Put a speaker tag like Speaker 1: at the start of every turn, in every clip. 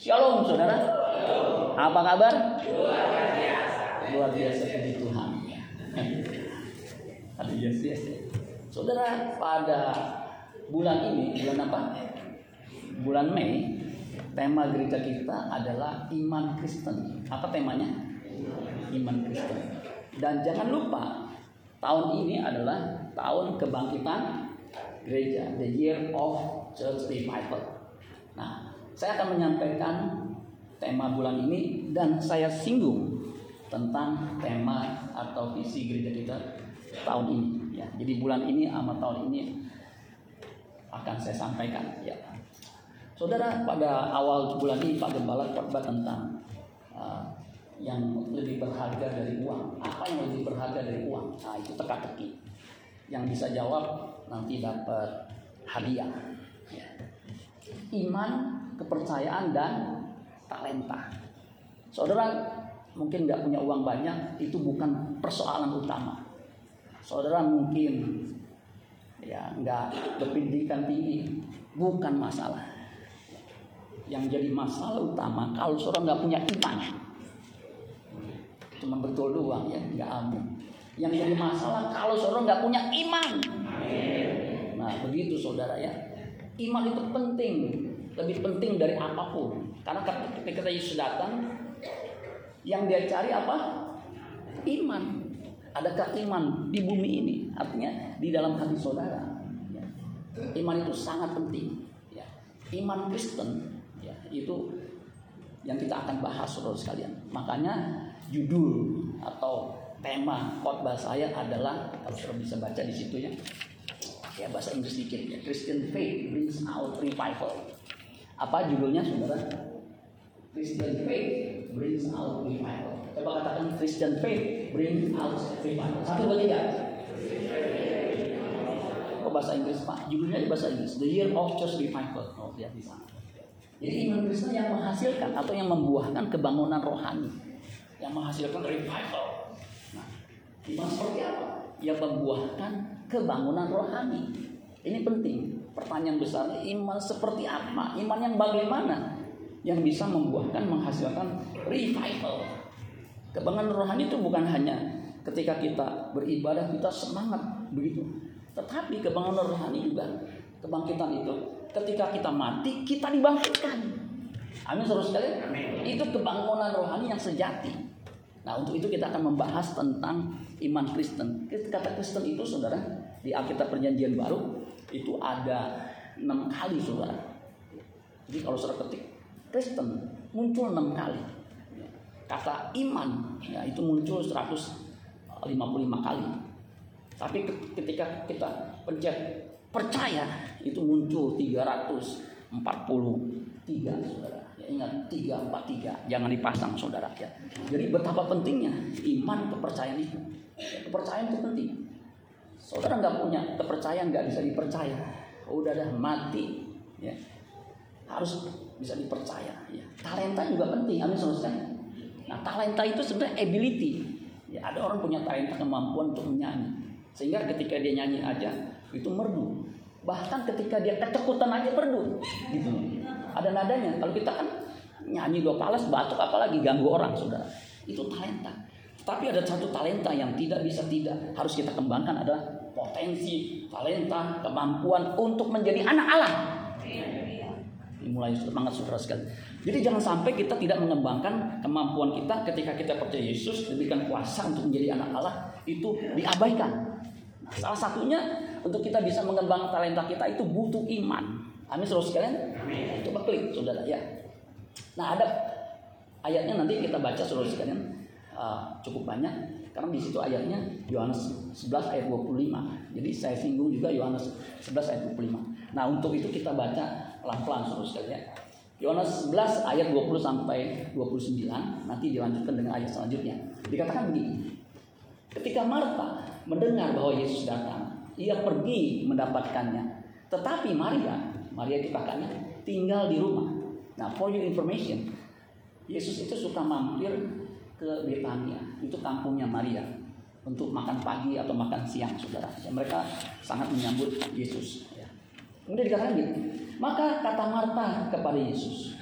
Speaker 1: Shalom saudara. Apa kabar? Luar biasa puji Tuhan. Aduh yes yes. Saudara pada bulan ini bulan apa? Bulan Mei tema gereja kita adalah iman Kristen. Apa temanya? Iman Kristen. Dan jangan lupa tahun ini adalah tahun kebangkitan gereja, the year of church revival. Nah, saya akan menyampaikan tema bulan ini dan saya singgung tentang tema atau visi gereja kita tahun ini. Ya, jadi bulan ini sama tahun ini akan saya sampaikan. Ya. Saudara, pada awal bulan ini Pak Gembala khotbah tentang uh, yang lebih berharga dari uang. Apa yang lebih berharga dari uang? Nah, itu teka-teki. Yang bisa jawab nanti dapat hadiah. Ya. Iman kepercayaan dan talenta. Saudara mungkin nggak punya uang banyak, itu bukan persoalan utama. Saudara mungkin ya nggak berpendidikan tinggi, bukan masalah. Yang jadi masalah utama kalau saudara nggak punya iman, cuma betul doang ya, nggak amin. Yang jadi masalah kalau saudara nggak punya iman. Nah begitu saudara ya, iman itu penting lebih penting dari apa pun. Karena ketika Yesus datang, yang dia cari apa? Iman. Adakah iman di bumi ini? Artinya di dalam hati saudara. Ya. Iman itu sangat penting. Ya. Iman Kristen, ya, itu yang kita akan bahas saudara sekalian. Makanya judul atau tema khotbah saya adalah kalau saudara bisa baca di situ ya. Ya bahasa Inggris sedikit ya. Christian faith brings out revival. Apa judulnya saudara? Christian faith brings out revival. Coba katakan Christian faith brings out revival. Satu dua tiga. Oh bahasa Inggris pak. Judulnya bahasa Inggris. The Year of Church Revival. Oh lihat di sana. Jadi iman Kristen yang menghasilkan atau yang membuahkan kebangunan rohani, yang menghasilkan revival. Nah, iman seperti apa? Yang membuahkan kebangunan rohani. Ini penting. Pertanyaan besarnya iman seperti apa? Iman yang bagaimana? Yang bisa membuahkan menghasilkan revival. Kebangunan rohani itu bukan hanya ketika kita beribadah kita semangat begitu. Tetapi kebangunan rohani juga kebangkitan itu ketika kita mati kita dibangkitkan. Amin saudara sekalian. Itu kebangunan rohani yang sejati. Nah untuk itu kita akan membahas tentang iman Kristen. Kata Kristen itu saudara di Alkitab Perjanjian Baru itu ada enam kali saudara. Jadi kalau saudara ketik Kristen muncul enam kali. Kata iman ya itu muncul 155 kali. Tapi ketika kita pencet percaya itu muncul 343 saudara. Ya, ingat 343 jangan dipasang saudara ya. Jadi betapa pentingnya iman kepercayaan itu. Kepercayaan itu penting. Saudara nggak punya kepercayaan nggak bisa dipercaya. Udah dah mati, ya harus bisa dipercaya. Ya. Talenta juga penting, amin saudara. Nah talenta itu sebenarnya ability. Ya ada orang punya talenta kemampuan untuk menyanyi, sehingga ketika dia nyanyi aja itu merdu. Bahkan ketika dia ketakutan aja merdu, gitu. Ada nadanya. Kalau kita kan nyanyi dua palas, batuk apalagi ganggu orang, saudara. Itu talenta. Tapi ada satu talenta yang tidak bisa tidak harus kita kembangkan adalah potensi, talenta, kemampuan untuk menjadi anak Allah. Mulai semangat saudara sekali. Jadi jangan sampai kita tidak mengembangkan kemampuan kita ketika kita percaya Yesus diberikan kuasa untuk menjadi anak Allah itu diabaikan. Nah, salah satunya untuk kita bisa mengembangkan talenta kita itu butuh iman. Amin saudara sekalian. Coba klik saudara ya. Nah ada ayatnya nanti kita baca saudara sekalian uh, cukup banyak karena di situ ayatnya Yohanes 11 ayat 25. Jadi saya singgung juga Yohanes 11 ayat 25. Nah, untuk itu kita baca pelan-pelan terus ya. Yohanes 11 ayat 20 sampai 29 nanti dilanjutkan dengan ayat selanjutnya. Dikatakan begini. Ketika Marta mendengar bahwa Yesus datang, ia pergi mendapatkannya. Tetapi Maria, Maria itu kakaknya, tinggal di rumah. Nah, for your information, Yesus itu suka mampir ke Betania, itu kampungnya Maria untuk makan pagi atau makan siang, saudara. Ya, mereka sangat menyambut Yesus. Ya. Kemudian dikatakan gitu, maka kata Marta kepada Yesus,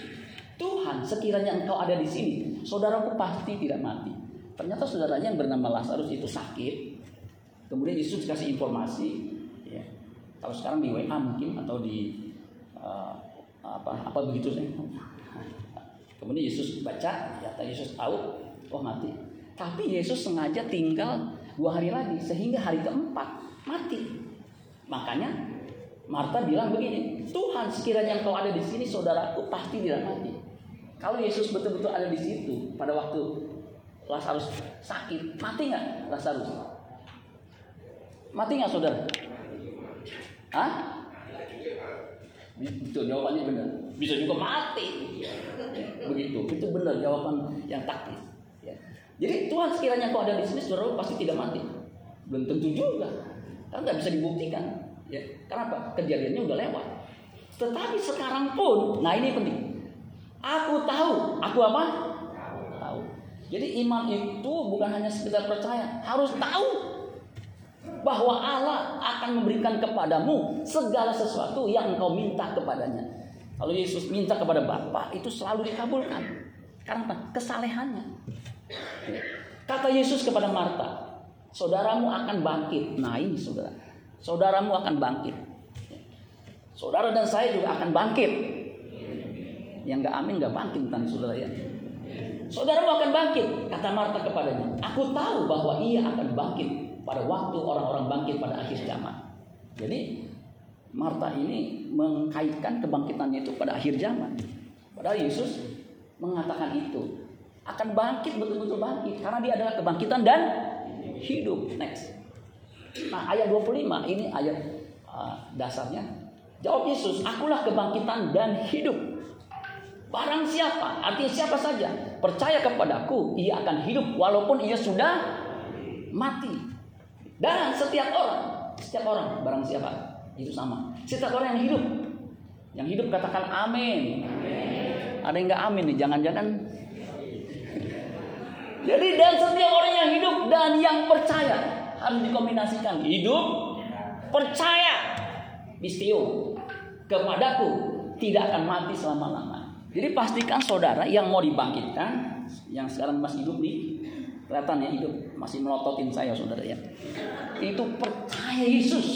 Speaker 1: Tuhan sekiranya engkau ada di sini, saudaraku pasti tidak mati. Ternyata saudaranya yang bernama Lazarus itu sakit. Kemudian Yesus kasih informasi, ya. Kalau sekarang di WA mungkin atau di uh, apa apa begitu sih. Kemudian Yesus baca, ya Yesus tahu, oh mati. Tapi Yesus sengaja tinggal dua hari lagi sehingga hari keempat mati. Makanya Marta bilang begini, Tuhan sekiranya engkau ada di sini saudaraku pasti tidak mati. Kalau Yesus betul-betul ada di situ pada waktu Lazarus sakit, mati nggak Lazarus? Mati nggak saudara? Hah? Itu jawabannya benar. Bisa juga mati. Begitu. Itu benar jawaban yang taktis. Jadi Tuhan sekiranya kau ada di sini, saudara pasti tidak mati. Belum tentu juga. Kan nggak bisa dibuktikan. Ya. Kenapa? Kejadiannya udah lewat. Tetapi sekarang pun, nah ini penting. Aku tahu, aku apa? Tahu. Jadi iman itu bukan hanya sekedar percaya, harus tahu bahwa Allah akan memberikan kepadamu segala sesuatu yang engkau minta kepadanya. Kalau Yesus minta kepada Bapa itu selalu dikabulkan. Karena apa? Kesalehannya. Kata Yesus kepada Marta, saudaramu akan bangkit. Nah ini saudara, saudaramu akan bangkit. Saudara dan saya juga akan bangkit. Yang gak amin gak bangkit tentang saudara ya. Saudaramu akan bangkit, kata Marta kepadanya. Aku tahu bahwa ia akan bangkit pada waktu orang-orang bangkit pada akhir zaman. Jadi Marta ini mengkaitkan kebangkitannya itu pada akhir zaman. Padahal Yesus mengatakan itu akan bangkit betul-betul bangkit karena dia adalah kebangkitan dan hidup. Next. Nah, ayat 25 ini ayat uh, dasarnya. Jawab Yesus, "Akulah kebangkitan dan hidup." Barang siapa, artinya siapa saja, percaya kepadaku, ia akan hidup walaupun ia sudah mati. Dan setiap orang, setiap orang, barang siapa, itu sama. Setiap orang yang hidup, yang hidup katakan amin. Ada yang nggak amin nih, jangan-jangan. Jadi dan setiap orang yang hidup dan yang percaya harus dikombinasikan hidup, percaya, bistio kepadaku tidak akan mati selama-lamanya. Jadi pastikan saudara yang mau dibangkitkan, yang sekarang masih hidup nih, kelihatan ya hidup, masih melototin saya saudara ya. Itu percaya Yesus.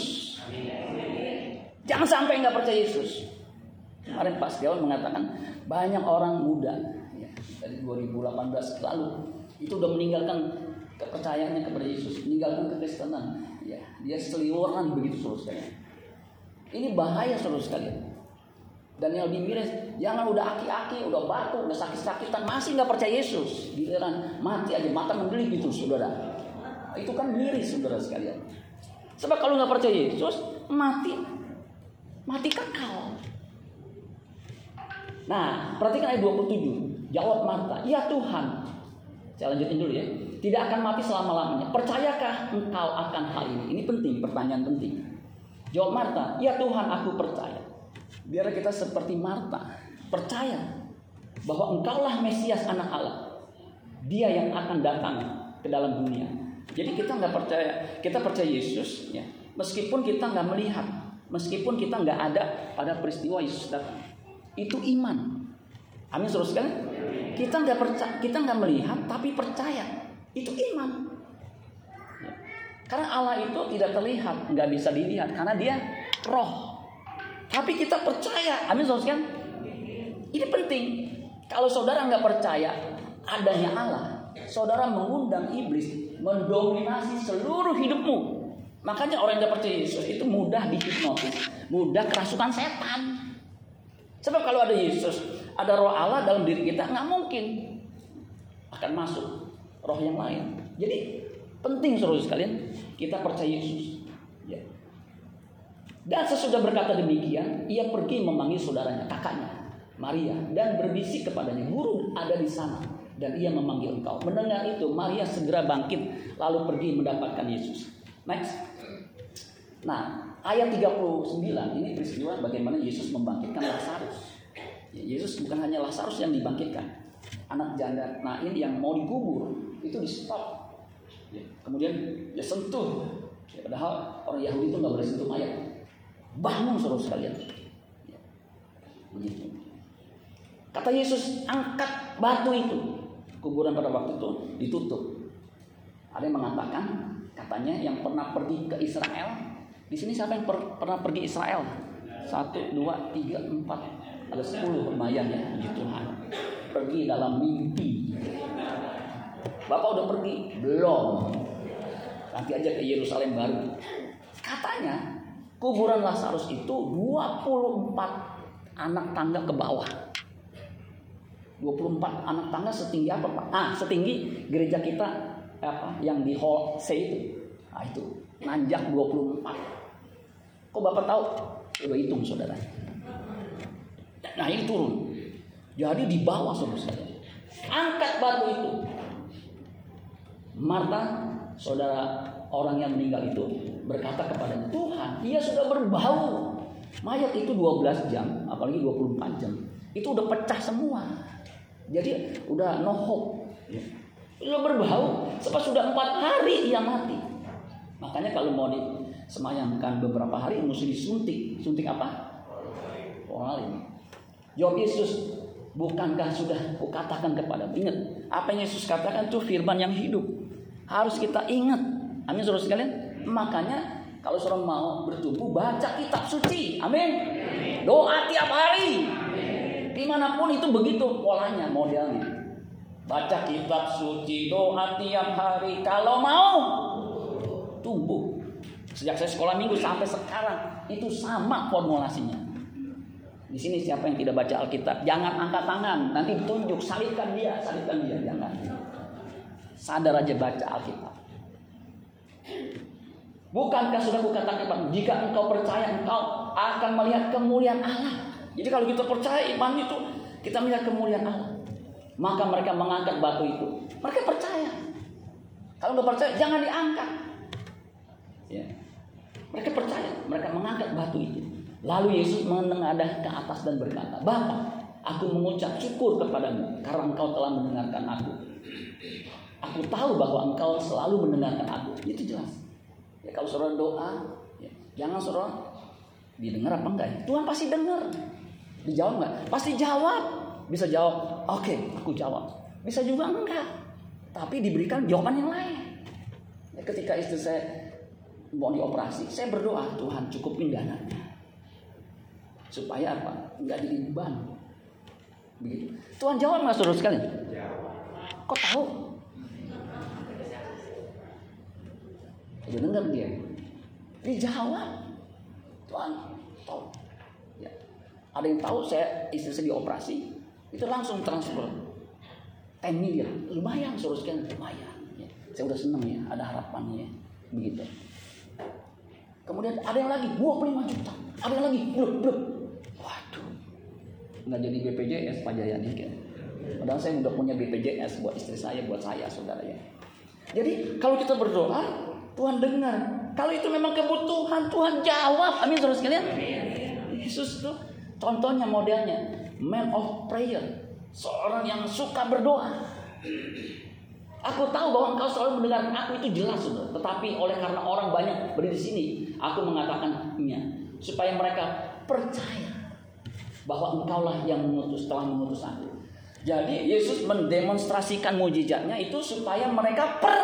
Speaker 1: Jangan sampai nggak percaya Yesus. Kemarin Pak Setiawan mengatakan banyak orang muda ya, dari 2018 lalu itu udah meninggalkan kepercayaannya kepada Yesus, meninggalkan kekristenan. Ya, dia seliweran begitu saudara sekalian. Ini bahaya saudara sekalian. Dan yang lebih miris, jangan udah aki-aki, udah batuk, udah sakit-sakitan, masih nggak percaya Yesus. Giliran mati aja, mata mendelik gitu, saudara. Itu kan miris, saudara sekalian. Sebab kalau nggak percaya Yesus, mati, mati kekal. Nah, perhatikan ayat 27. Jawab Marta, ya Tuhan. Saya lanjutin dulu ya. Tidak akan mati selama-lamanya. Percayakah engkau akan hal ini? Ini penting, pertanyaan penting. Jawab Marta, ya Tuhan aku percaya. Biar kita seperti Marta, percaya bahwa engkaulah Mesias anak Allah. Dia yang akan datang ke dalam dunia. Jadi kita nggak percaya, kita percaya Yesus, ya. Meskipun kita nggak melihat, meskipun kita nggak ada pada peristiwa Yesus datang, itu iman. Amin terus kan? Kita nggak percaya, kita nggak melihat, tapi percaya, itu iman. Karena Allah itu tidak terlihat, nggak bisa dilihat, karena Dia roh. Tapi kita percaya, amin saudara? Ini penting. Kalau saudara nggak percaya adanya Allah, saudara mengundang iblis mendominasi seluruh hidupmu. Makanya orang yang percaya Yesus itu mudah dihipnotis, mudah kerasukan setan. Sebab kalau ada Yesus, ada roh Allah dalam diri kita, nggak mungkin akan masuk roh yang lain. Jadi penting saudara sekalian, kita percaya Yesus. Ya. Dan sesudah berkata demikian, ia pergi memanggil saudaranya, kakaknya, Maria, dan berbisik kepadanya, guru ada di sana, dan ia memanggil engkau. Mendengar itu, Maria segera bangkit, lalu pergi mendapatkan Yesus. Next. Nah, ayat 39 ini peristiwa bagaimana Yesus membangkitkan Lazarus. Yesus bukan hanya Lazarus yang dibangkitkan. Anak janda Nain yang mau dikubur itu di stop. Ya, kemudian dia sentuh. Ya, padahal orang Yahudi itu nggak boleh sentuh mayat. Bangun saudara sekalian. Ya, begitu. Kata Yesus, angkat batu itu. Kuburan pada waktu itu ditutup. Ada yang mengatakan, katanya yang pernah pergi ke Israel. Di sini siapa yang per pernah pergi Israel? Satu, dua, tiga, empat. Ada sepuluh lumayan ya, puji Tuhan. Pergi dalam mimpi. Bapak udah pergi? Belum. Nanti aja ke Yerusalem baru. Katanya kuburan Lazarus itu 24 anak tangga ke bawah. 24 anak tangga setinggi apa Pak? Ah, setinggi gereja kita apa yang di Hall C itu. Nah, itu nanjak 24. Kok Bapak tahu? Udah hitung saudara. Nah, ini turun. Jadi di bawah saudara. Angkat batu itu. Marta, saudara orang yang meninggal itu berkata kepada Tuhan, dia sudah berbau. Mayat itu 12 jam, apalagi 24 jam. Itu udah pecah semua. Jadi udah no hope. Ya. Udah berbau. Sebab sudah empat hari ia mati. Makanya kalau mau disemayamkan beberapa hari mesti disuntik. Suntik apa? Formalin. Jawab Yesus, bukankah sudah kukatakan kepadamu? Ingat, apa yang Yesus katakan itu firman yang hidup. Harus kita ingat. Amin saudara sekalian. Makanya kalau seorang mau bertumbuh baca kitab suci. Amin. Doa tiap hari. Di mana pun itu begitu polanya, modelnya. Baca kitab suci, doa tiap hari. Kalau mau tumbuh. Sejak saya sekolah minggu sampai sekarang itu sama formulasinya. Di sini siapa yang tidak baca Alkitab, jangan angkat tangan, nanti ditunjuk, salibkan dia, salibkan dia, jangan. Sadar aja baca Alkitab. Bukankah sudah kukatakan kepada jika engkau percaya engkau akan melihat kemuliaan Allah. Jadi kalau kita percaya iman itu kita melihat kemuliaan Allah. Maka mereka mengangkat batu itu. Mereka percaya. Kalau nggak percaya jangan diangkat. Ya. Mereka percaya. Mereka mengangkat batu itu. Lalu Yesus menengadah ke atas dan berkata, Bapak, aku mengucap syukur kepadamu karena engkau telah mendengarkan aku. Aku tahu bahwa engkau selalu mendengarkan aku. Itu jelas. Ya, kalau saudara doa, ya, jangan saudara didengar apa enggak? Tuhan pasti dengar. Dijawab nggak? Pasti jawab. Bisa jawab, oke, okay, aku jawab. Bisa juga enggak. Tapi diberikan jawaban yang lain. Ya, ketika istri saya mau dioperasi, saya berdoa, Tuhan cukupin dananya. Supaya apa? Enggak jadi beban. Begitu. Tuhan jawab nggak saudara sekalian? Kok tahu? Udah dengar dia. Dijawab. Tuhan tahu. Ya. Ada yang tahu saya istri saya dioperasi, itu langsung transfer 10 miliar. Lumayan suruh sekian, lumayan. Ya. Saya udah seneng ya, ada harapannya. Begitu. Kemudian ada yang lagi 25 juta. Ada yang lagi belum belum. Waduh. Nggak jadi BPJS Pak Jayani kan. Padahal saya udah punya BPJS buat istri saya, buat saya saudara ya. Jadi kalau kita berdoa, Tuhan dengar. Kalau itu memang kebutuhan, Tuhan jawab. Amin saudara sekalian. Yesus itu contohnya modelnya man of prayer, seorang yang suka berdoa. Aku tahu bahwa engkau selalu mendengar aku itu jelas sudah. Tetapi oleh karena orang banyak berdiri di sini, aku mengatakannya supaya mereka percaya bahwa engkaulah yang mengutus telah mengutus aku. Jadi Yesus mendemonstrasikan mujizatnya itu supaya mereka per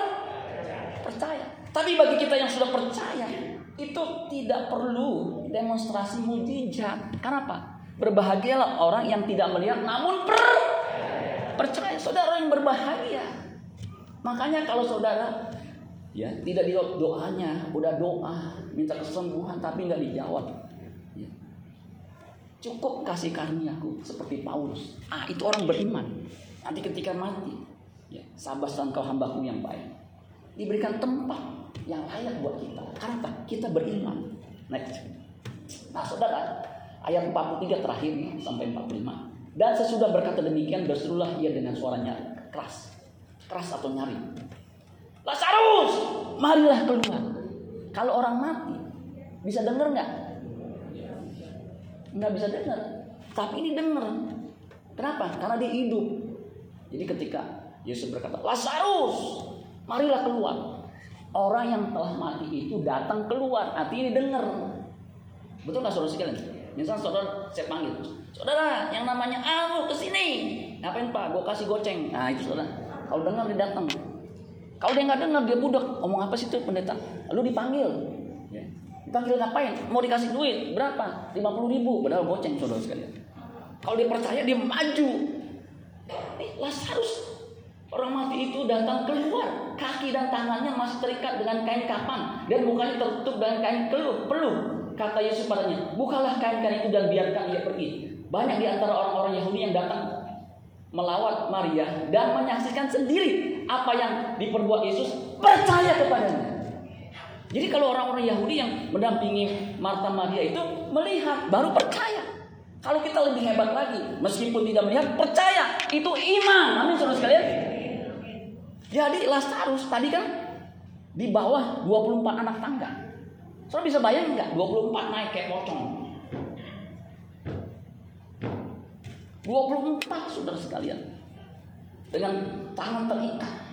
Speaker 1: percaya. Tapi bagi kita yang sudah percaya, itu tidak perlu demonstrasi mujizat. Kenapa? Berbahagialah orang yang tidak melihat namun per percaya. Saudara yang berbahagia. Makanya kalau saudara ya tidak di doanya, udah doa minta kesembuhan tapi nggak dijawab. Cukup kasih karuniaku seperti Paulus. Ah itu orang beriman. Nanti ketika mati, ya, sabar dan kau hambaku yang baik. Diberikan tempat yang layak buat kita. Karena apa? Kita beriman. Next. Nah saudara, ayat 43 terakhir sampai 45. Dan sesudah berkata demikian berserulah ia dengan suaranya keras. Keras atau nyaring. Lazarus, marilah keluar. Kalau orang mati, bisa dengar nggak? Nggak bisa dengar. Tapi ini dengar. Kenapa? Karena dia hidup. Jadi ketika Yesus berkata, Lazarus, marilah keluar. Orang yang telah mati itu datang keluar. Artinya ini dengar. Betul nggak saudara sekalian? Misalnya saudara saya panggil, Saudara, yang namanya Amu ke sini. Ngapain Pak? Gue kasih goceng. Nah itu saudara. Kalau dengar dia datang. Kalau dia nggak dengar dia budak. Ngomong apa sih itu pendeta? Lalu dipanggil. Dipanggil ngapain? Mau dikasih duit berapa? 50 ribu. Padahal goceng saudara sekalian. Kalau dia percaya dia maju. Nih, Lazarus Orang mati itu datang keluar, kaki dan tangannya masih terikat dengan kain kapan dan mukanya tertutup dengan kain keluh, peluh. Kata Yesus padanya, bukalah kain-kain itu dan biarkan dia pergi. Banyak di antara orang-orang Yahudi yang datang melawat Maria dan menyaksikan sendiri apa yang diperbuat Yesus percaya kepadanya. Jadi kalau orang-orang Yahudi yang mendampingi Marta Maria itu melihat baru percaya. Kalau kita lebih hebat lagi, meskipun tidak melihat, percaya itu iman. Amin saudara sekalian. Jadi Lazarus tadi kan di bawah 24 anak tangga. Saudara bisa bayangin nggak 24 naik kayak pocong. 24 saudara sekalian. Dengan tangan terikat.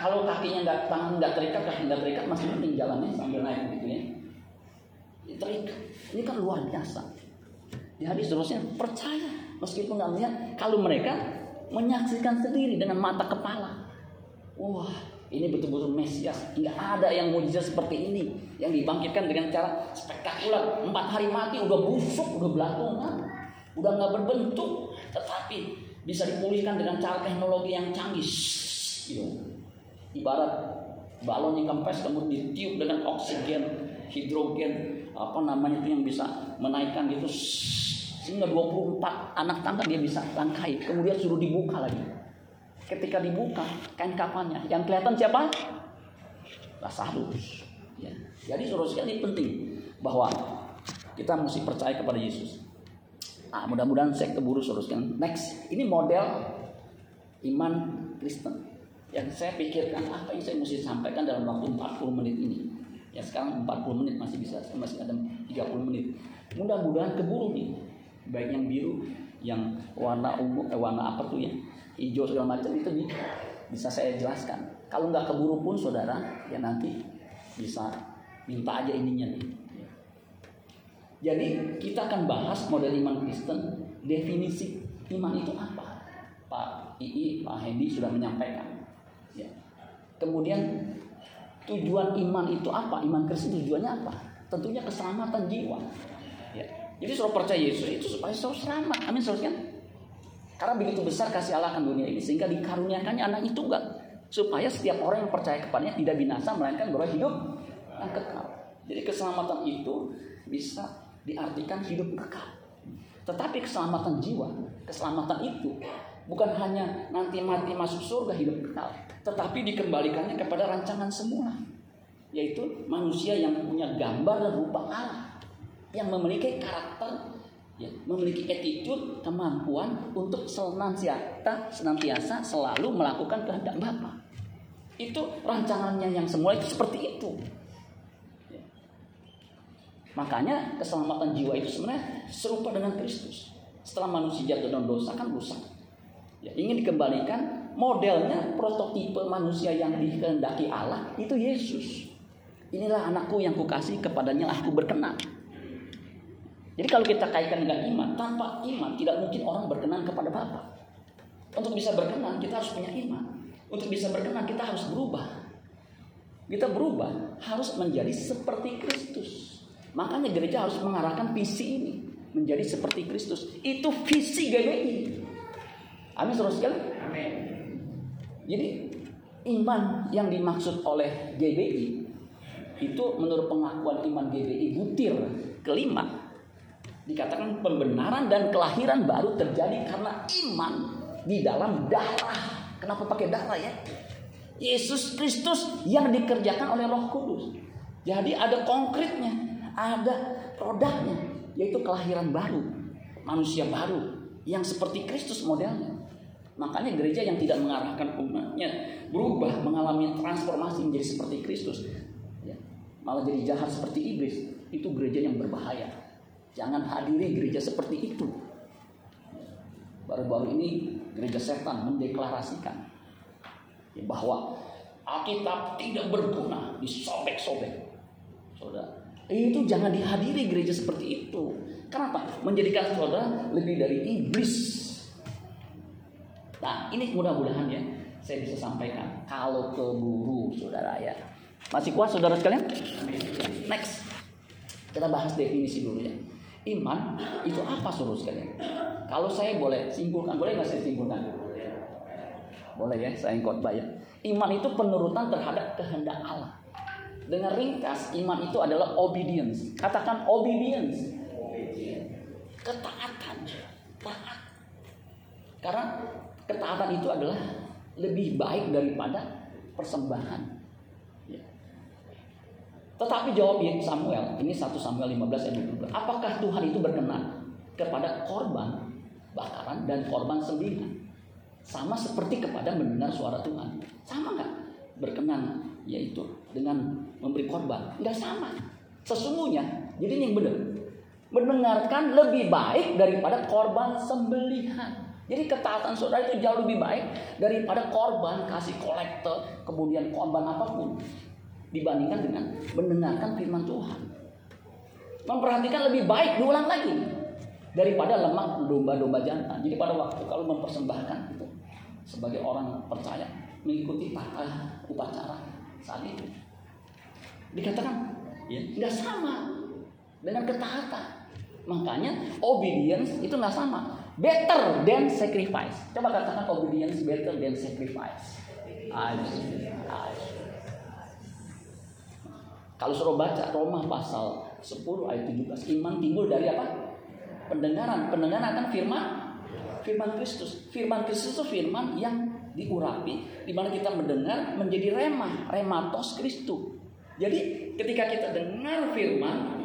Speaker 1: Kalau kakinya nggak tangan nggak terikat, kaki nggak terikat masih mending jalannya sambil naik gitu ya. Terikat. Ini kan luar biasa. Jadi seterusnya percaya meskipun nggak melihat kalau mereka menyaksikan sendiri dengan mata kepala. Wah, ini betul-betul Mesias. Nggak ada yang mujizat seperti ini yang dibangkitkan dengan cara spektakuler. Empat hari mati udah busuk, udah belatungan, udah nggak berbentuk, tetapi bisa dipulihkan dengan cara teknologi yang canggih. Gitu. Ibarat balon yang kempes kemudian ditiup dengan oksigen, hidrogen, apa namanya itu yang bisa menaikkan gitu. Sehingga 24 anak tangga dia bisa langkai kemudian suruh dibuka lagi. Ketika dibuka kain kafannya yang kelihatan siapa? Lazarus ya. jadi suruh sekali penting bahwa kita mesti percaya kepada Yesus. Ah, mudah-mudahan saya keburu suruh sekalian next ini model iman Kristen yang saya pikirkan apa yang saya mesti sampaikan dalam waktu 40 menit ini? Ya sekarang 40 menit masih bisa masih ada 30 menit. Mudah-mudahan keburu nih. Baik yang biru yang warna ungu eh, warna apa tuh ya? Hijau segala macam itu bisa saya jelaskan. Kalau nggak keburu pun saudara ya nanti bisa minta aja ininya nih. Jadi kita akan bahas model iman Kristen definisi iman itu apa? Pak Ii Pak Hendy sudah menyampaikan. ya. Kemudian tujuan iman itu apa iman Kristen tujuannya apa tentunya keselamatan jiwa ya jadi suruh percaya Yesus itu supaya suruh selamat. Amin saudara kan? Karena begitu besar kasih Allah akan dunia ini sehingga dikaruniakannya anak itu enggak supaya setiap orang yang percaya kepadanya tidak binasa melainkan beroleh hidup yang kekal. Jadi keselamatan itu bisa diartikan hidup kekal. Tetapi keselamatan jiwa, keselamatan itu bukan hanya nanti mati masuk surga hidup kekal, tetapi dikembalikannya kepada rancangan semula, yaitu manusia yang punya gambar dan rupa Allah yang memiliki karakter, ya, memiliki attitude, kemampuan untuk senantiasa, senantiasa selalu melakukan kehendak Bapa. Itu rancangannya yang semula itu seperti itu. Ya. Makanya keselamatan jiwa itu sebenarnya serupa dengan Kristus. Setelah manusia jatuh dalam dosa kan rusak. Ya, ingin dikembalikan modelnya prototipe manusia yang dikehendaki Allah itu Yesus. Inilah anakku yang kukasih kepadanya aku berkenan. Jadi kalau kita kaitkan dengan iman, tanpa iman tidak mungkin orang berkenan kepada Bapa. Untuk bisa berkenan kita harus punya iman. Untuk bisa berkenan kita harus berubah. Kita berubah harus menjadi seperti Kristus. Makanya gereja harus mengarahkan visi ini menjadi seperti Kristus. Itu visi GBI. Amin saudara sekalian. Amin. Jadi iman yang dimaksud oleh GBI itu menurut pengakuan iman GBI butir kelima Dikatakan pembenaran dan kelahiran baru terjadi karena iman di dalam darah. Kenapa pakai darah ya? Yesus Kristus yang dikerjakan oleh Roh Kudus. Jadi ada konkretnya, ada produknya, yaitu kelahiran baru, manusia baru yang seperti Kristus modelnya. Makanya gereja yang tidak mengarahkan umatnya berubah, mengalami transformasi menjadi seperti Kristus, ya, malah jadi jahat seperti iblis. Itu gereja yang berbahaya. Jangan hadiri gereja seperti itu. Baru-baru ini gereja setan mendeklarasikan ya, bahwa Alkitab tidak berguna, disobek-sobek. Saudara, Itu jangan dihadiri gereja seperti itu. Kenapa? Menjadikan saudara lebih dari iblis. Nah, ini mudah-mudahan ya saya bisa sampaikan. Kalau keburu saudara ya. Masih kuat saudara sekalian? Next. Kita bahas definisi dulu ya. Iman itu apa saudara sekalian? Kalau saya boleh simpulkan, boleh nggak saya simpulkan? Boleh ya, saya khotbah ya. Iman itu penurutan terhadap kehendak Allah. Dengan ringkas, iman itu adalah obedience. Katakan obedience. Ketaatan. Taat. Karena ketaatan itu adalah lebih baik daripada persembahan. Ya. Tetapi jawab Samuel, ini 1 Samuel 15 ayat 22. Apakah Tuhan itu berkenan kepada korban bakaran dan korban sembelihan? Sama seperti kepada mendengar suara Tuhan. Sama nggak? Berkenan yaitu dengan memberi korban. Nggak sama. Sesungguhnya, jadi ini yang benar. Mendengarkan lebih baik daripada korban sembelihan. Jadi ketaatan saudara itu jauh lebih baik daripada korban kasih kolektor, kemudian korban apa pun. Dibandingkan dengan mendengarkan firman Tuhan. Memperhatikan lebih baik, diulang lagi. Daripada lemak domba-domba jantan. Jadi pada waktu kalau mempersembahkan itu sebagai orang percaya mengikuti uh, upacara saat itu dikatakan ya nggak sama dengan ketaatan makanya obedience itu nggak sama better than sacrifice coba katakan obedience better than sacrifice kalau suruh baca Roma pasal 10 ayat 17 iman timbul dari apa pendengaran pendengaran akan firman firman Kristus. Firman Kristus itu firman yang diurapi, di mana kita mendengar menjadi remah, rematos Kristus. Jadi ketika kita dengar firman,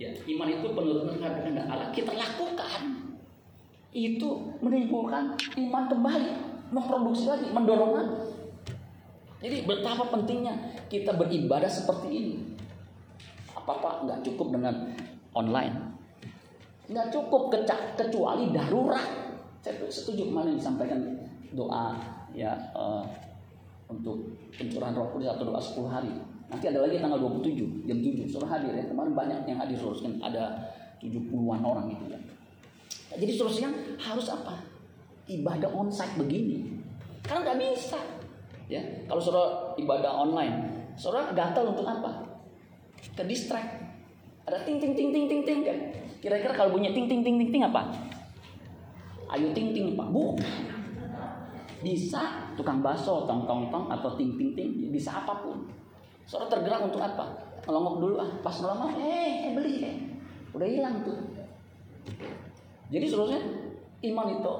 Speaker 1: ya iman itu penurunan kehendak Allah, kita lakukan. Itu menimbulkan iman kembali, memproduksi lagi, mendorong lagi. Jadi betapa pentingnya kita beribadah seperti ini. Apa-apa nggak cukup dengan online. Nggak cukup kecuali darurat saya setuju kemarin disampaikan doa ya uh, untuk pencurahan roh kudus atau doa 10 hari. Nanti ada lagi tanggal 27 jam 7 suruh hadir ya. Kemarin banyak yang hadir kan ada 70-an orang itu ya. Jadi seterusnya harus apa? Ibadah onsite begini. Karena nggak bisa. Ya, kalau suruh ibadah online, saudara gatal untuk apa? Ke distract. Ada ting ting ting ting ting ting kan. Kira-kira kalau bunyi ting ting ting ting ting apa? Ayo ting ting pak bu. Bisa tukang baso, tong tong tong atau ting ting ting, bisa apa pun. Saudara tergerak untuk apa? Ngelongok dulu ah, pas ngelongok, eh, eh beli eh. Udah hilang tuh. Jadi seterusnya iman itu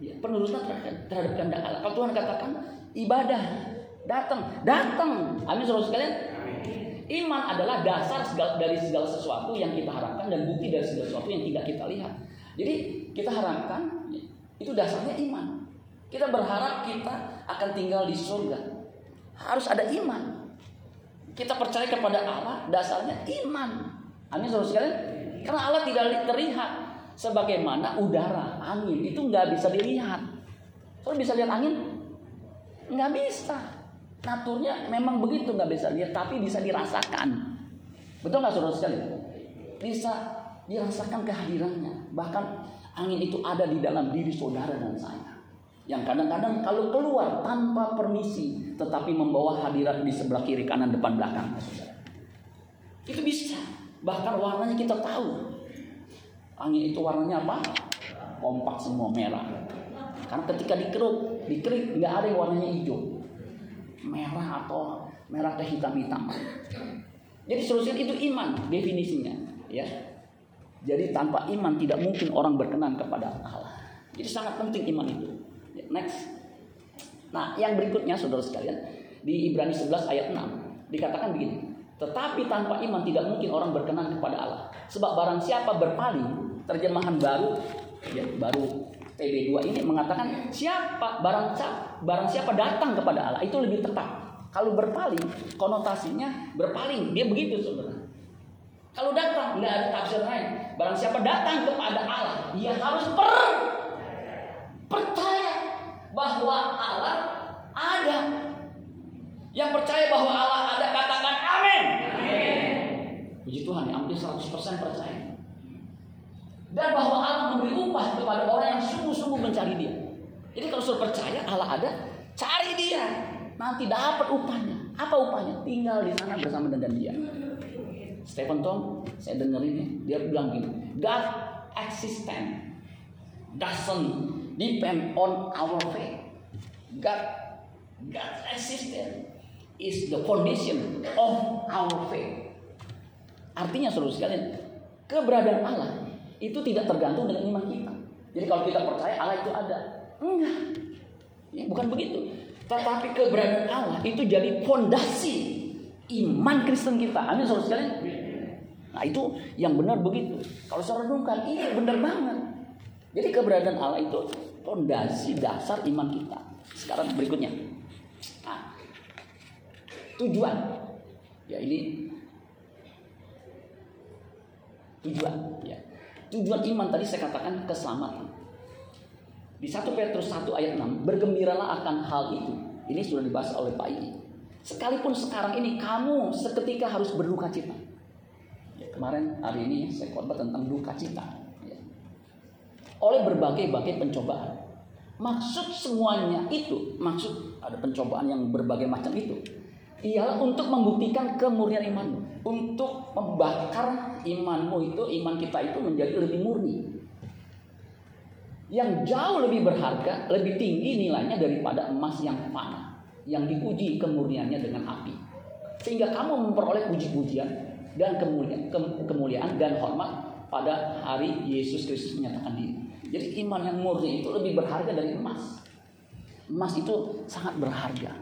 Speaker 1: ya, penurunan terhadap, terhadap kehendak Allah. Kalau Tuhan katakan ibadah datang, datang. Amin saudara sekalian. Iman adalah dasar segala, dari segala sesuatu yang kita harapkan dan bukti dari segala sesuatu yang tidak kita lihat. Jadi kita harapkan itu dasarnya iman. Kita berharap kita akan tinggal di surga. Harus ada iman. Kita percaya kepada Allah, dasarnya iman. Amin saudara sekalian. Karena Allah tidak terlihat sebagaimana udara, angin itu nggak bisa dilihat. Saudara bisa lihat angin? Nggak bisa. Naturnya memang begitu nggak bisa lihat, tapi bisa dirasakan. Betul nggak saudara sekalian? Bisa dirasakan kehadirannya. Bahkan Angin itu ada di dalam diri saudara dan saya. Yang kadang-kadang kalau keluar tanpa permisi, tetapi membawa hadirat di sebelah kiri, kanan, depan, belakang. Itu bisa. Bahkan warnanya kita tahu. Angin itu warnanya apa? Kompak semua merah. Karena ketika dikeruk, dikerik nggak ada yang warnanya hijau. Merah atau merah ke hitam-hitam. Jadi seterusnya itu iman definisinya, ya. Jadi tanpa iman tidak mungkin orang berkenan kepada Allah. Jadi sangat penting iman itu. Ya, next. Nah, yang berikutnya saudara sekalian, di Ibrani 11 ayat 6 dikatakan begini. Tetapi tanpa iman tidak mungkin orang berkenan kepada Allah. Sebab barang siapa berpaling, terjemahan baru ya, baru TB2 ini mengatakan siapa barang barang siapa datang kepada Allah itu lebih tepat. Kalau berpaling, konotasinya berpaling, dia begitu saudara. Kalau datang nggak ada tafsir lain. Barang siapa datang kepada Allah, dia harus per percaya bahwa Allah ada. Yang percaya bahwa Allah ada katakan amin. Puji Tuhan percaya. Dan bahwa Allah memberi upah kepada orang yang sungguh-sungguh mencari dia. Jadi kalau sudah percaya Allah ada, cari dia. Nanti dapat upahnya. Apa upahnya? Tinggal di sana bersama dengan dia. Stephen Tom, saya dengerin ya, dia bilang gini, God existence doesn't depend on our faith. God, God's existence is the foundation of our faith. Artinya saudara sekalian, keberadaan Allah itu tidak tergantung dengan iman kita. Jadi kalau kita percaya Allah itu ada, enggak. Ya, bukan begitu. Tetapi keberadaan Allah itu jadi fondasi iman Kristen kita. Amin saudara sekalian. Nah itu yang benar begitu. Kalau saya renungkan, ini benar banget. Jadi keberadaan Allah itu fondasi dasar iman kita. Sekarang berikutnya. Nah, tujuan. Ya ini tujuan. Ya. Tujuan iman tadi saya katakan keselamatan. Di 1 Petrus 1 ayat 6, bergembiralah akan hal itu. Ini sudah dibahas oleh Pak Ini. Sekalipun sekarang ini kamu seketika harus berduka cita. Ya, kemarin hari ini saya khotbah tentang duka cita. Ya. Oleh berbagai-bagai pencobaan. Maksud semuanya itu, maksud ada pencobaan yang berbagai macam itu, ialah untuk membuktikan kemurnian imanmu, untuk membakar imanmu itu, iman kita itu menjadi lebih murni. Yang jauh lebih berharga, lebih tinggi nilainya daripada emas yang fana, yang diuji kemurniannya dengan api. Sehingga kamu memperoleh puji-pujian dan kemuliaan, kemuliaan dan hormat pada hari Yesus Kristus menyatakan diri. Jadi iman yang murni itu lebih berharga dari emas. Emas itu sangat berharga.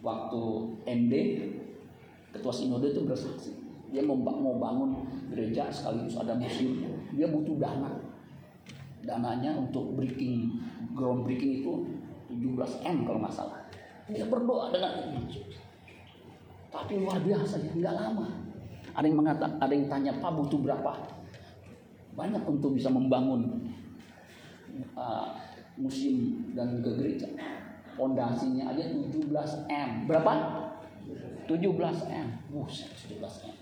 Speaker 1: Waktu MD, ketua sinode itu bersaksi. Dia mau, bangun gereja sekaligus ada museum. Dia butuh dana. Dananya untuk breaking, ground breaking itu 17 M kalau nggak salah. Dia berdoa dengan Tapi luar biasa ya, nggak lama. Ada yang mengatakan, ada yang tanya, Pak butuh berapa? banyak untuk bisa membangun uh, museum dan ke gereja. Fondasinya aja 17 M. Berapa? 17 M. Buset, 17 M.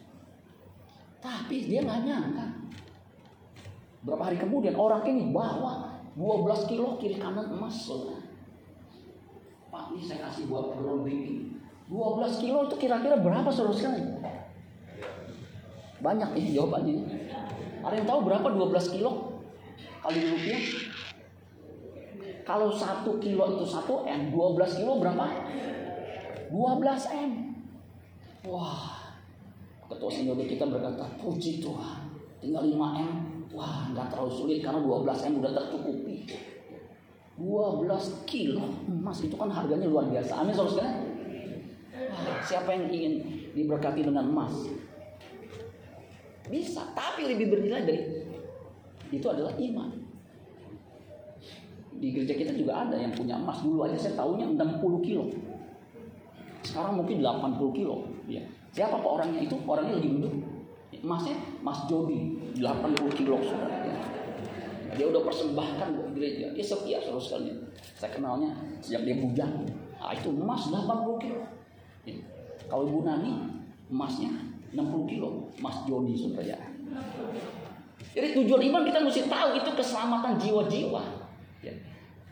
Speaker 1: Tapi dia nggak nyangka. Berapa hari kemudian orang ini bawa 12 kilo kiri kanan emas. Pak, ini saya kasih buat groundbreaking. 12 kilo itu kira-kira berapa saudara sekalian? Banyak ini jawabannya. Ada yang tahu berapa 12 kilo kali rupiah? Kalau satu kilo itu satu M, 12 kilo berapa? 12 M. Wah, ketua sinode kita berkata, puji Tuhan, tinggal 5 M. Wah, nggak terlalu sulit karena 12 M udah tercukupi. 12 kilo emas itu kan harganya luar biasa. Amin saudara Wah, siapa yang ingin diberkati dengan emas? Bisa, tapi lebih bernilai dari itu adalah iman. Di gereja kita juga ada yang punya emas. Dulu aja saya tahunya 60 kilo. Sekarang mungkin 80 kilo. Ya. Siapa pak orangnya itu? Orangnya lagi duduk. Emasnya Mas Jody 80 kilo saudara. Ya. Dia udah persembahkan buat gereja. Dia setia saudara sekalian. Saya kenalnya sejak dia bujang. Nah, itu emas 80 kilo. Ya. Kalau Ibu Nani emasnya 60 kilo Mas Joni saudara. Jadi tujuan iman kita mesti tahu itu keselamatan jiwa-jiwa. Ya.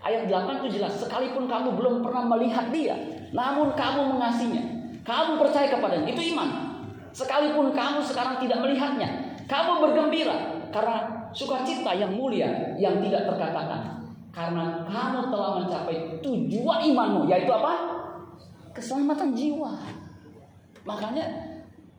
Speaker 1: Ayat 8 itu jelas, sekalipun kamu belum pernah melihat dia, namun kamu mengasihinya, kamu percaya kepadanya, itu iman. Sekalipun kamu sekarang tidak melihatnya, kamu bergembira karena sukacita yang mulia yang tidak terkatakan. Karena kamu telah mencapai tujuan imanmu, yaitu apa? Keselamatan jiwa. Makanya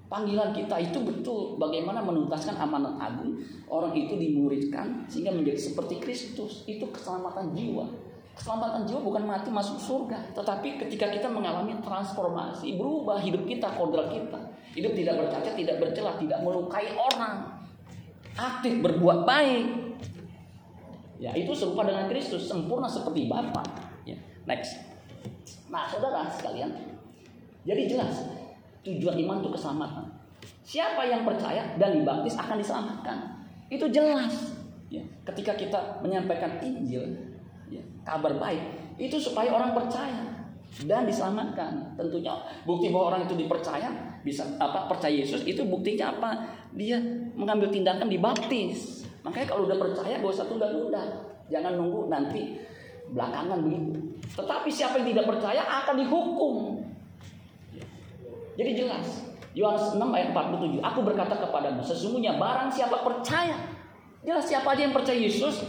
Speaker 1: Panggilan kita itu betul bagaimana menuntaskan amanat agung. Orang itu dimuridkan sehingga menjadi seperti Kristus. Itu keselamatan jiwa. Keselamatan jiwa bukan mati masuk surga. Tetapi ketika kita mengalami transformasi, berubah hidup kita, kodrat kita. Hidup tidak bercacat, tidak bercelah, tidak melukai orang. Aktif berbuat baik. Ya, itu serupa dengan Kristus, sempurna seperti Bapa. Ya, next. Nah, saudara sekalian, jadi jelas Tujuan iman itu keselamatan. Siapa yang percaya dan dibaptis akan diselamatkan. Itu jelas. Ya, ketika kita menyampaikan Injil, ya, kabar baik, itu supaya orang percaya. dan diselamatkan. Tentunya bukti bahwa orang itu dipercaya bisa apa percaya Yesus itu buktinya apa? Dia mengambil tindakan dibaptis. Makanya kalau udah percaya gak usah tunda-tunda. Jangan nunggu nanti belakangan begitu. Tetapi siapa yang tidak percaya akan dihukum. Jadi jelas. Yohanes 6 ayat 47. Aku berkata kepadamu, sesungguhnya barang siapa percaya. Jelas siapa aja yang percaya Yesus,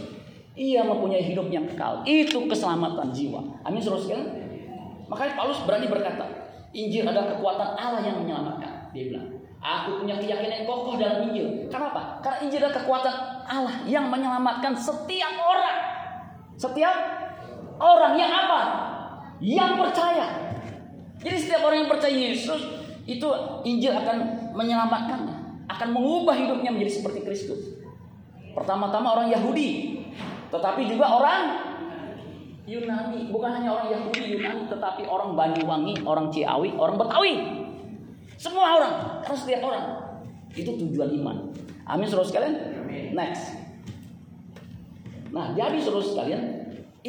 Speaker 1: ia mempunyai hidup yang kekal. Itu keselamatan jiwa. Amin saudara sekalian. Makanya Paulus berani berkata, Injil adalah kekuatan Allah yang menyelamatkan. Dia bilang, aku punya keyakinan yang kokoh dalam Injil. Kenapa? Karena Injil adalah kekuatan Allah yang menyelamatkan setiap orang. Setiap orang yang apa? Yang percaya. Jadi setiap orang yang percaya Yesus itu Injil akan menyelamatkannya, akan mengubah hidupnya menjadi seperti Kristus. Pertama-tama orang Yahudi, tetapi juga orang Yunani, bukan hanya orang Yahudi Yunani, tetapi orang Banyuwangi, orang Ciawi, orang Betawi. Semua orang, karena setiap orang itu tujuan iman. Amin, saudara sekalian. Next. Nah, jadi saudara sekalian,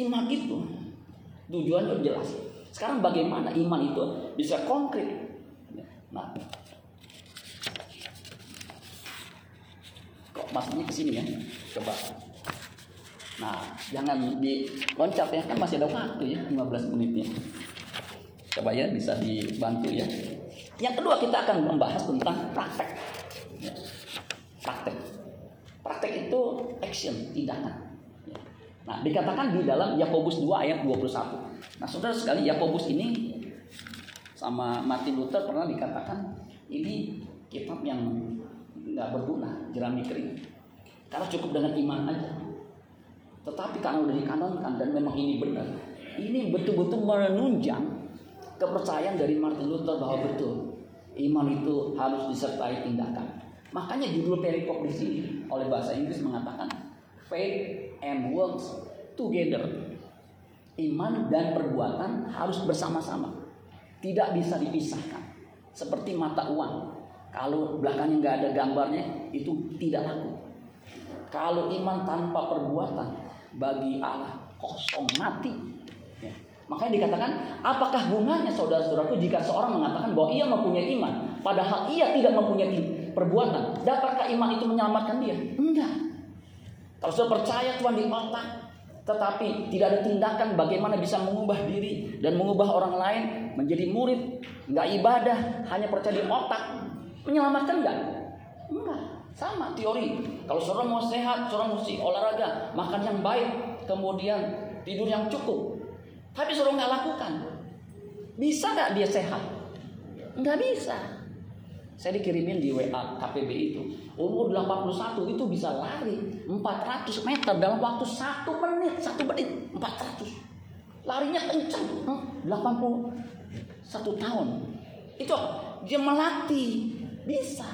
Speaker 1: iman itu tujuannya jelas. Sekarang bagaimana iman itu bisa konkret? Nah, kok masuknya ke sini ya? Coba. Nah, jangan loncat ya, kan masih ada waktu ya, 15 menitnya. Coba ya, bisa dibantu ya. Yang kedua kita akan membahas tentang praktek. Ya. Praktek. Praktek itu action, tindakan. Ya. Nah, dikatakan di dalam Yakobus 2 ayat 21. Nah, saudara sekali, Yakobus ini sama Martin Luther pernah dikatakan ini kitab yang nggak berguna, jerami kering. Karena cukup dengan iman aja. Tetapi karena udah dikanonkan dan memang ini benar, ini betul-betul menunjang kepercayaan dari Martin Luther bahwa betul iman itu harus disertai tindakan. Makanya judul perikop di sini oleh bahasa Inggris mengatakan faith and works together. Iman dan perbuatan harus bersama-sama tidak bisa dipisahkan. Seperti mata uang. Kalau belakangnya nggak ada gambarnya, itu tidak laku. Kalau iman tanpa perbuatan, bagi Allah kosong mati. Ya. Makanya dikatakan, apakah gunanya saudara-saudaraku jika seorang mengatakan bahwa ia mempunyai iman, padahal ia tidak mempunyai perbuatan? Dapatkah iman itu menyelamatkan dia? Enggak. Kalau sudah percaya Tuhan di otak, tetapi tidak ada tindakan bagaimana bisa mengubah diri dan mengubah orang lain menjadi murid, nggak ibadah, hanya percaya di otak, menyelamatkan nggak? Enggak, sama teori. Kalau seorang mau sehat, seorang mesti olahraga, makan yang baik, kemudian tidur yang cukup. Tapi seorang nggak lakukan, bisa nggak dia sehat? Nggak bisa. Saya dikirimin di WA KPB itu. Umur 81 itu bisa lari 400 meter dalam waktu satu menit, satu menit 400. Larinya kencang, 81 tahun. Itu dia melatih, bisa.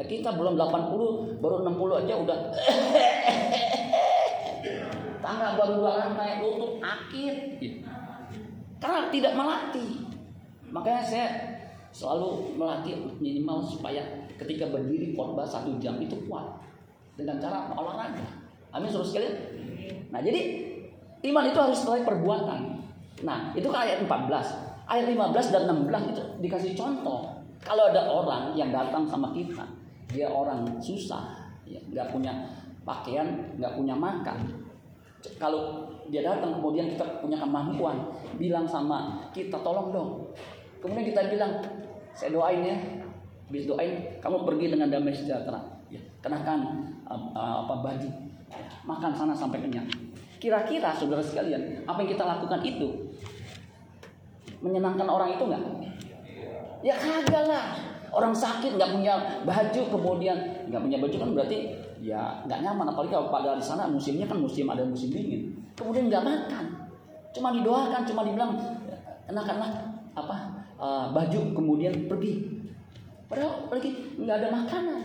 Speaker 1: Ya kita belum 80, baru 60 aja udah tangga baru dua lantai lutut akhir karena tidak melatih makanya saya selalu melatih minimal supaya ketika berdiri khotbah satu jam itu kuat dengan cara olahraga. Amin suruh sekalian. Nah jadi iman itu harus setelah perbuatan. Nah itu kan ayat 14. Ayat 15 dan 16 itu dikasih contoh. Kalau ada orang yang datang sama kita, dia orang susah, ya, punya pakaian, nggak punya makan. Kalau dia datang kemudian kita punya kemampuan, bilang sama kita tolong dong. Kemudian kita bilang saya doain ya. Habis doain, kamu pergi dengan damai sejahtera. Ya, kenakan apa baju. Ya, makan sana sampai kenyang. Kira-kira saudara sekalian, apa yang kita lakukan itu menyenangkan orang itu nggak? Ya kagak lah. Orang sakit nggak punya baju kemudian nggak punya baju kan berarti ya nggak nyaman apalagi kalau pada di sana musimnya kan musim ada musim dingin kemudian nggak makan cuma didoakan cuma dibilang enak-enak apa uh, baju kemudian pergi. Padahal pergi nggak ada makanan.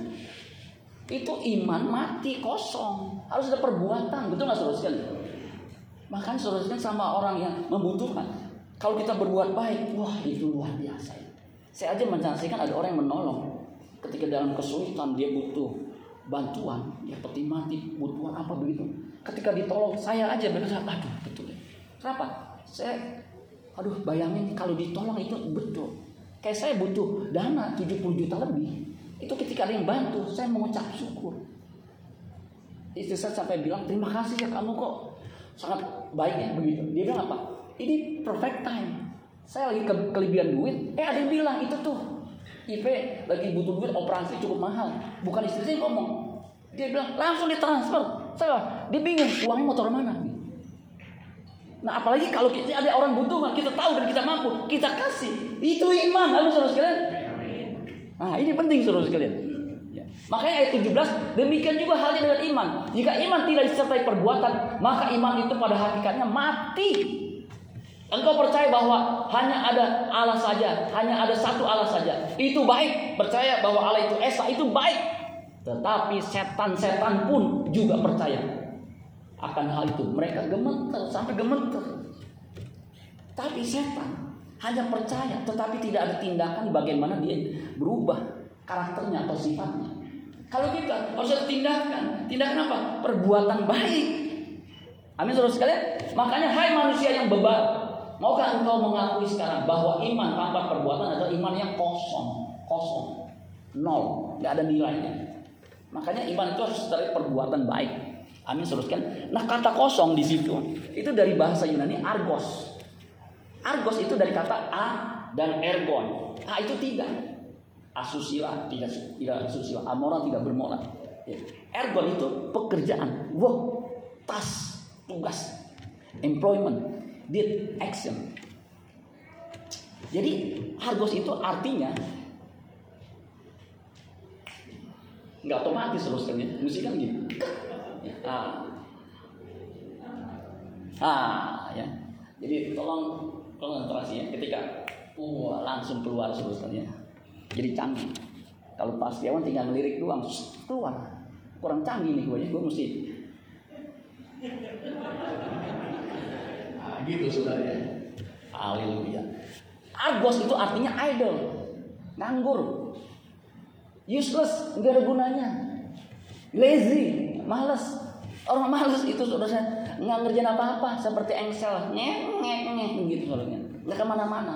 Speaker 1: Itu iman mati kosong. Harus ada perbuatan, betul nggak saudara? Makan sekali sama orang yang membutuhkan. Kalau kita berbuat baik, wah itu luar biasa. Saya aja menyaksikan ada orang yang menolong. Ketika dalam kesulitan dia butuh bantuan, ya peti mati, butuhan apa begitu. Ketika ditolong, saya aja berkata, aduh betul ya. Kenapa? Saya Aduh, bayangin kalau ditolong itu betul. Kayak saya butuh dana 70 juta lebih. Itu ketika ada yang bantu, saya mengucap syukur. Istri saya sampai bilang, terima kasih ya kamu kok sangat baik ya begitu. Dia bilang apa? Ini perfect time. Saya lagi ke kelebihan duit, eh ada yang bilang itu tuh IP lagi butuh duit operasi cukup mahal. Bukan istri saya ngomong. Dia bilang langsung ditransfer. Saya dia bingung uangnya motor mana. Nah apalagi kalau kita ada orang butuh, kita tahu dan kita mampu, kita kasih. Itu iman, lalu saudara sekalian. Nah ini penting saudara sekalian. Ya. Makanya ayat 17, demikian juga halnya dengan iman. Jika iman tidak disertai perbuatan, maka iman itu pada hakikatnya mati. Engkau percaya bahwa hanya ada Allah saja, hanya ada satu Allah saja. Itu baik. Percaya bahwa Allah itu Esa, itu baik. Tetapi setan-setan pun juga percaya akan hal itu. Mereka gemeter sampai gemeter. Tapi setan hanya percaya, tetapi tidak ada tindakan bagaimana dia berubah karakternya atau sifatnya. Kalau kita harus ada tindakan, tindakan apa? Perbuatan baik. Amin saudara sekalian. Makanya hai manusia yang bebal, maukah engkau mengakui sekarang bahwa iman tanpa perbuatan adalah iman yang kosong, kosong, nol, nggak ada nilainya. Makanya iman itu harus dari perbuatan baik. Amin teruskan. Nah kata kosong di situ itu dari bahasa Yunani argos. Argos itu dari kata a dan ergon. A itu tidak. Asusila tidak tidak asusila. Amoral tidak bermoral. Ya. Ergon itu pekerjaan, work, task, tugas, employment, deed, action. Jadi argos itu artinya nggak otomatis terus kan ya, musik kan gitu. Ah. Ah, ya. Jadi tolong konsentrasi ya ketika uh, langsung keluar sebetulnya. Jadi canggih. Kalau pas Setiawan tinggal ngelirik doang keluar. Kurang canggih nih gue, gue mesti. Nah, gitu saudara ya. Haleluya. Argos itu artinya idol, nganggur, useless, nggak ada gunanya, lazy, malas, Orang malas itu saudara saya nggak ngerjain apa-apa seperti engsel ngek ngek gitu saudara nggak ke mana-mana.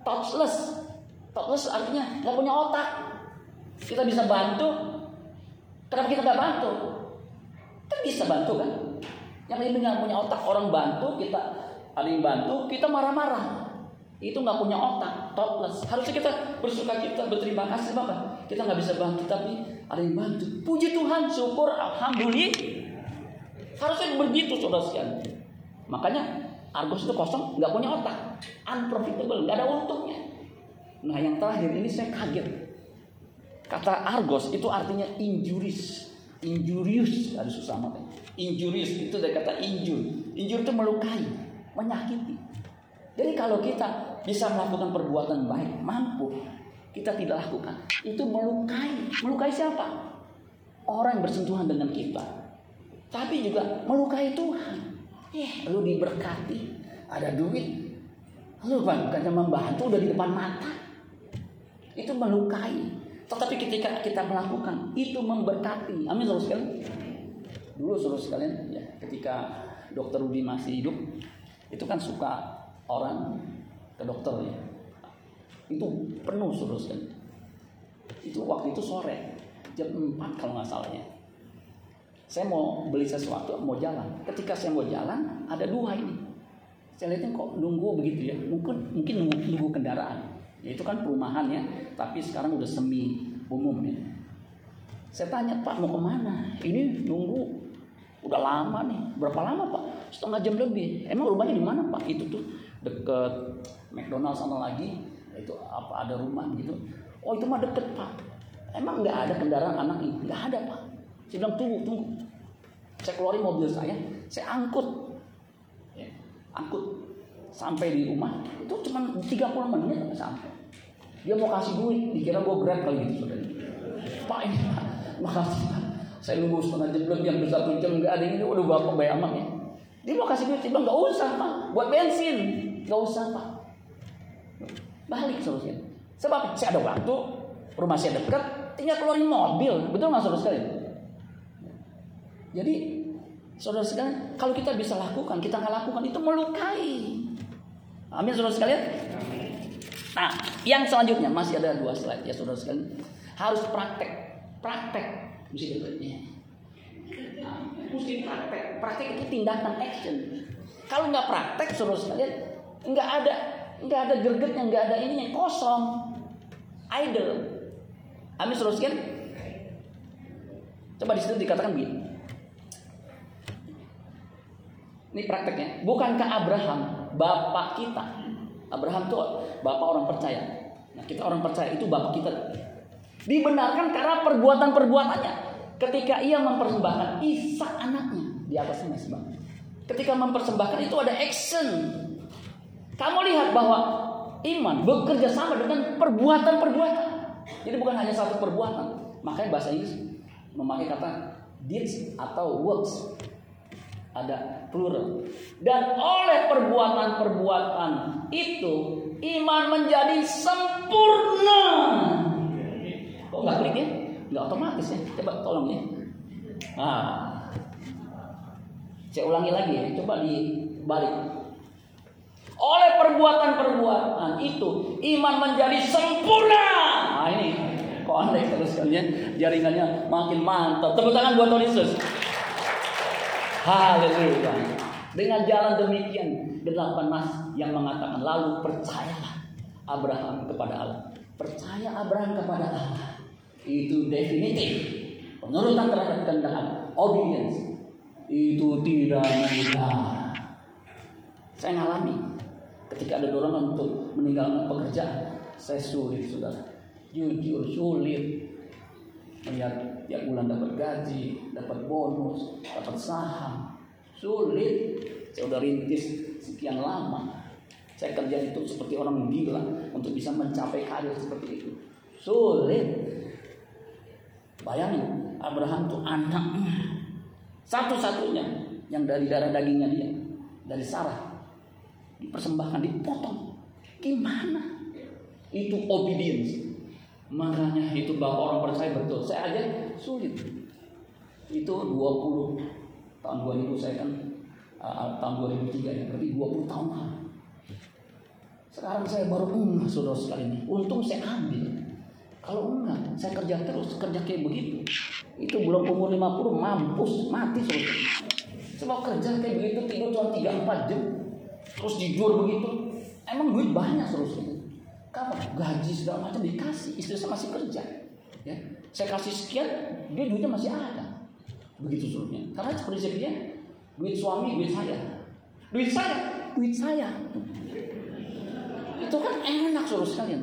Speaker 1: Touchless touchless artinya nggak punya otak. Kita bisa bantu. Kenapa kita nggak bantu? Kita bisa bantu kan? Yang ini nggak punya otak orang bantu kita yang bantu kita marah-marah. Itu nggak punya otak touchless harusnya kita bersuka kita berterima kasih bapak. Kita nggak bisa bantu tapi ada yang bantu puji Tuhan syukur alhamdulillah Harusnya begitu saudara sekalian. Makanya Argos itu kosong, nggak punya otak, unprofitable, nggak ada untungnya. Nah yang terakhir ini saya kaget. Kata Argos itu artinya injuries, injurious, ada susah banget. Injurious itu dari kata injur. Injur itu melukai, menyakiti. Jadi kalau kita bisa melakukan perbuatan baik, mampu, kita tidak lakukan. Itu melukai. Melukai siapa? Orang yang bersentuhan dengan kita tapi juga melukai Tuhan. Eh, lu diberkati, ada duit, lu bukannya membantu udah di depan mata. Itu melukai. Tetapi ketika kita melakukan, itu memberkati. Amin, saudara sekalian. Dulu saudara sekalian, ya, ketika dokter Rudi masih hidup, itu kan suka orang ke dokter ya. Itu penuh saudara sekalian. Itu waktu itu sore, jam 4 kalau nggak salah ya saya mau beli sesuatu, mau jalan. Ketika saya mau jalan, ada dua ini. Saya lihatnya kok nunggu begitu ya. Mungkin mungkin nunggu, nunggu kendaraan. Ya, itu kan perumahan ya, tapi sekarang udah semi umum ya. Saya tanya Pak mau ke mana? Ini nunggu udah lama nih. Berapa lama Pak? Setengah jam lebih. Emang rumahnya di mana Pak? Itu tuh deket McDonald sana lagi. Itu apa ada rumah gitu? Oh itu mah deket Pak. Emang nggak ada kendaraan anak ini? Nggak ada Pak. Saya bilang tunggu, tunggu. Saya keluarin mobil saya, saya angkut. Ya, angkut. Sampai di rumah, itu cuma 30 menit sampai. Dia mau kasih duit, dikira gue grab kali gitu. Pak ini Pak, makasih Pak. Saya nunggu setengah jam lebih, yang satu jam nggak ada ini, udah bapak bayar amat ya. Dia mau kasih duit, dia bilang nggak usah Pak, buat bensin, nggak usah Pak. Balik solusinya. Sebab saya ada waktu, rumah saya dekat, tinggal keluarin mobil, betul nggak saudara sekalian? Jadi saudara sekalian, kalau kita bisa lakukan, kita nggak lakukan itu melukai. Amin saudara sekalian. Nah, yang selanjutnya masih ada dua slide ya saudara sekalian. Harus praktek, praktek mesti betulnya. Nah, mesti praktek, praktek itu tindakan action. Kalau nggak praktek saudara sekalian, nggak ada nggak ada gregetnya, nggak ada ini yang kosong, idle. Amin sekalian. Coba di situ dikatakan begini. Ini prakteknya. Bukankah Abraham bapak kita? Abraham itu bapak orang percaya. Nah, kita orang percaya itu bapak kita. Dibenarkan karena perbuatan-perbuatannya. Ketika ia mempersembahkan Isa anaknya di atas mesbah. Ketika mempersembahkan itu ada action. Kamu lihat bahwa iman bekerja sama dengan perbuatan-perbuatan. Jadi bukan hanya satu perbuatan. Makanya bahasa Inggris memakai kata deeds atau works ada plural. Dan oleh perbuatan-perbuatan itu iman menjadi sempurna. Kok nggak klik ya? Nggak otomatis ya? Coba tolong ya. Nah, saya ulangi lagi ya. Coba dibalik. Oleh perbuatan-perbuatan itu iman menjadi sempurna. Nah ini kok aneh terus kalian jaringannya makin mantap. Tepuk tangan buat Tuhan Yesus. Haleluya. Dengan jalan demikian delapan nas yang mengatakan lalu percayalah Abraham kepada Allah. Percaya Abraham kepada Allah. Itu definitif. Penurutan terhadap kehendak Obedience. Itu tidak mudah. Saya ngalami ketika ada dorongan untuk meninggalkan pekerjaan. Saya sulit, saudara. Jujur, sulit melihat tiap bulan dapat gaji, dapat bonus, dapat saham. Sulit. Saya udah rintis sekian lama. Saya kerja itu seperti orang gila untuk bisa mencapai karir seperti itu. Sulit. Bayangin, Abraham itu anaknya. Satu-satunya yang dari darah dagingnya dia. Dari Sarah. Dipersembahkan, dipotong. Gimana? Itu obedience. Makanya itu bapak orang percaya betul. Saya aja sulit. Itu 20 tahun 2000 saya kan uh, tahun 2003 ya, berarti 20 tahun lalu. Sekarang saya baru enggak saudara sekali ini. Untung saya ambil. Kalau enggak, saya kerja terus, kerja kayak begitu. Itu belum umur 50 mampus, mati saudara. Coba kerja kayak begitu tidur cuma 3 4 jam. Terus jujur begitu. Emang duit banyak saudara kamu gaji segala macam dikasih, istri saya masih kerja. Ya, saya kasih sekian, dia duitnya masih ada. Begitu seluruhnya. Karena prinsip dia, duit suami, duit saya. Duit saya, duit saya. Itu kan enak suruh sekalian.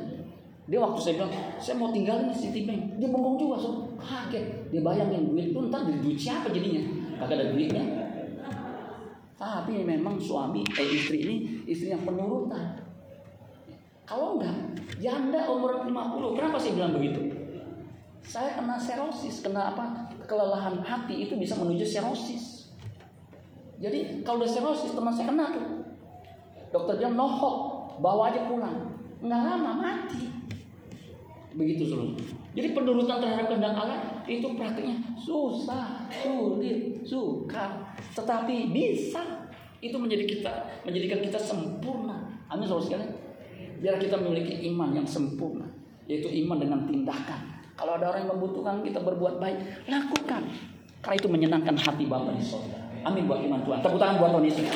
Speaker 1: Dia waktu saya bilang, saya mau tinggalin Citibank. Dia bengong juga, so kaget. Dia bayangin duit itu ntar dari duit siapa jadinya? Kagak ada duitnya. Tapi memang suami, eh istri ini, istri yang penurutan. Kalau enggak, janda umur 50. Kenapa sih bilang begitu? Saya kena serosis, kena apa? Kelelahan hati itu bisa menuju serosis. Jadi kalau udah serosis teman saya kena tuh. Dokter bilang nohok, bawa aja pulang. Enggak lama mati. Begitu seluruh. Jadi penurutan terhadap kehendak Allah itu praktiknya susah, sulit, sukar, tetapi bisa. Itu menjadi kita, menjadikan kita sempurna. Amin saudara sekalian. Biar kita memiliki iman yang sempurna. Yaitu iman dengan tindakan. Kalau ada orang yang membutuhkan kita berbuat baik, lakukan. Karena itu menyenangkan hati Bapak di sorga. Amin buat iman Tuhan. Tepuk tangan buat Tuhan Yesus.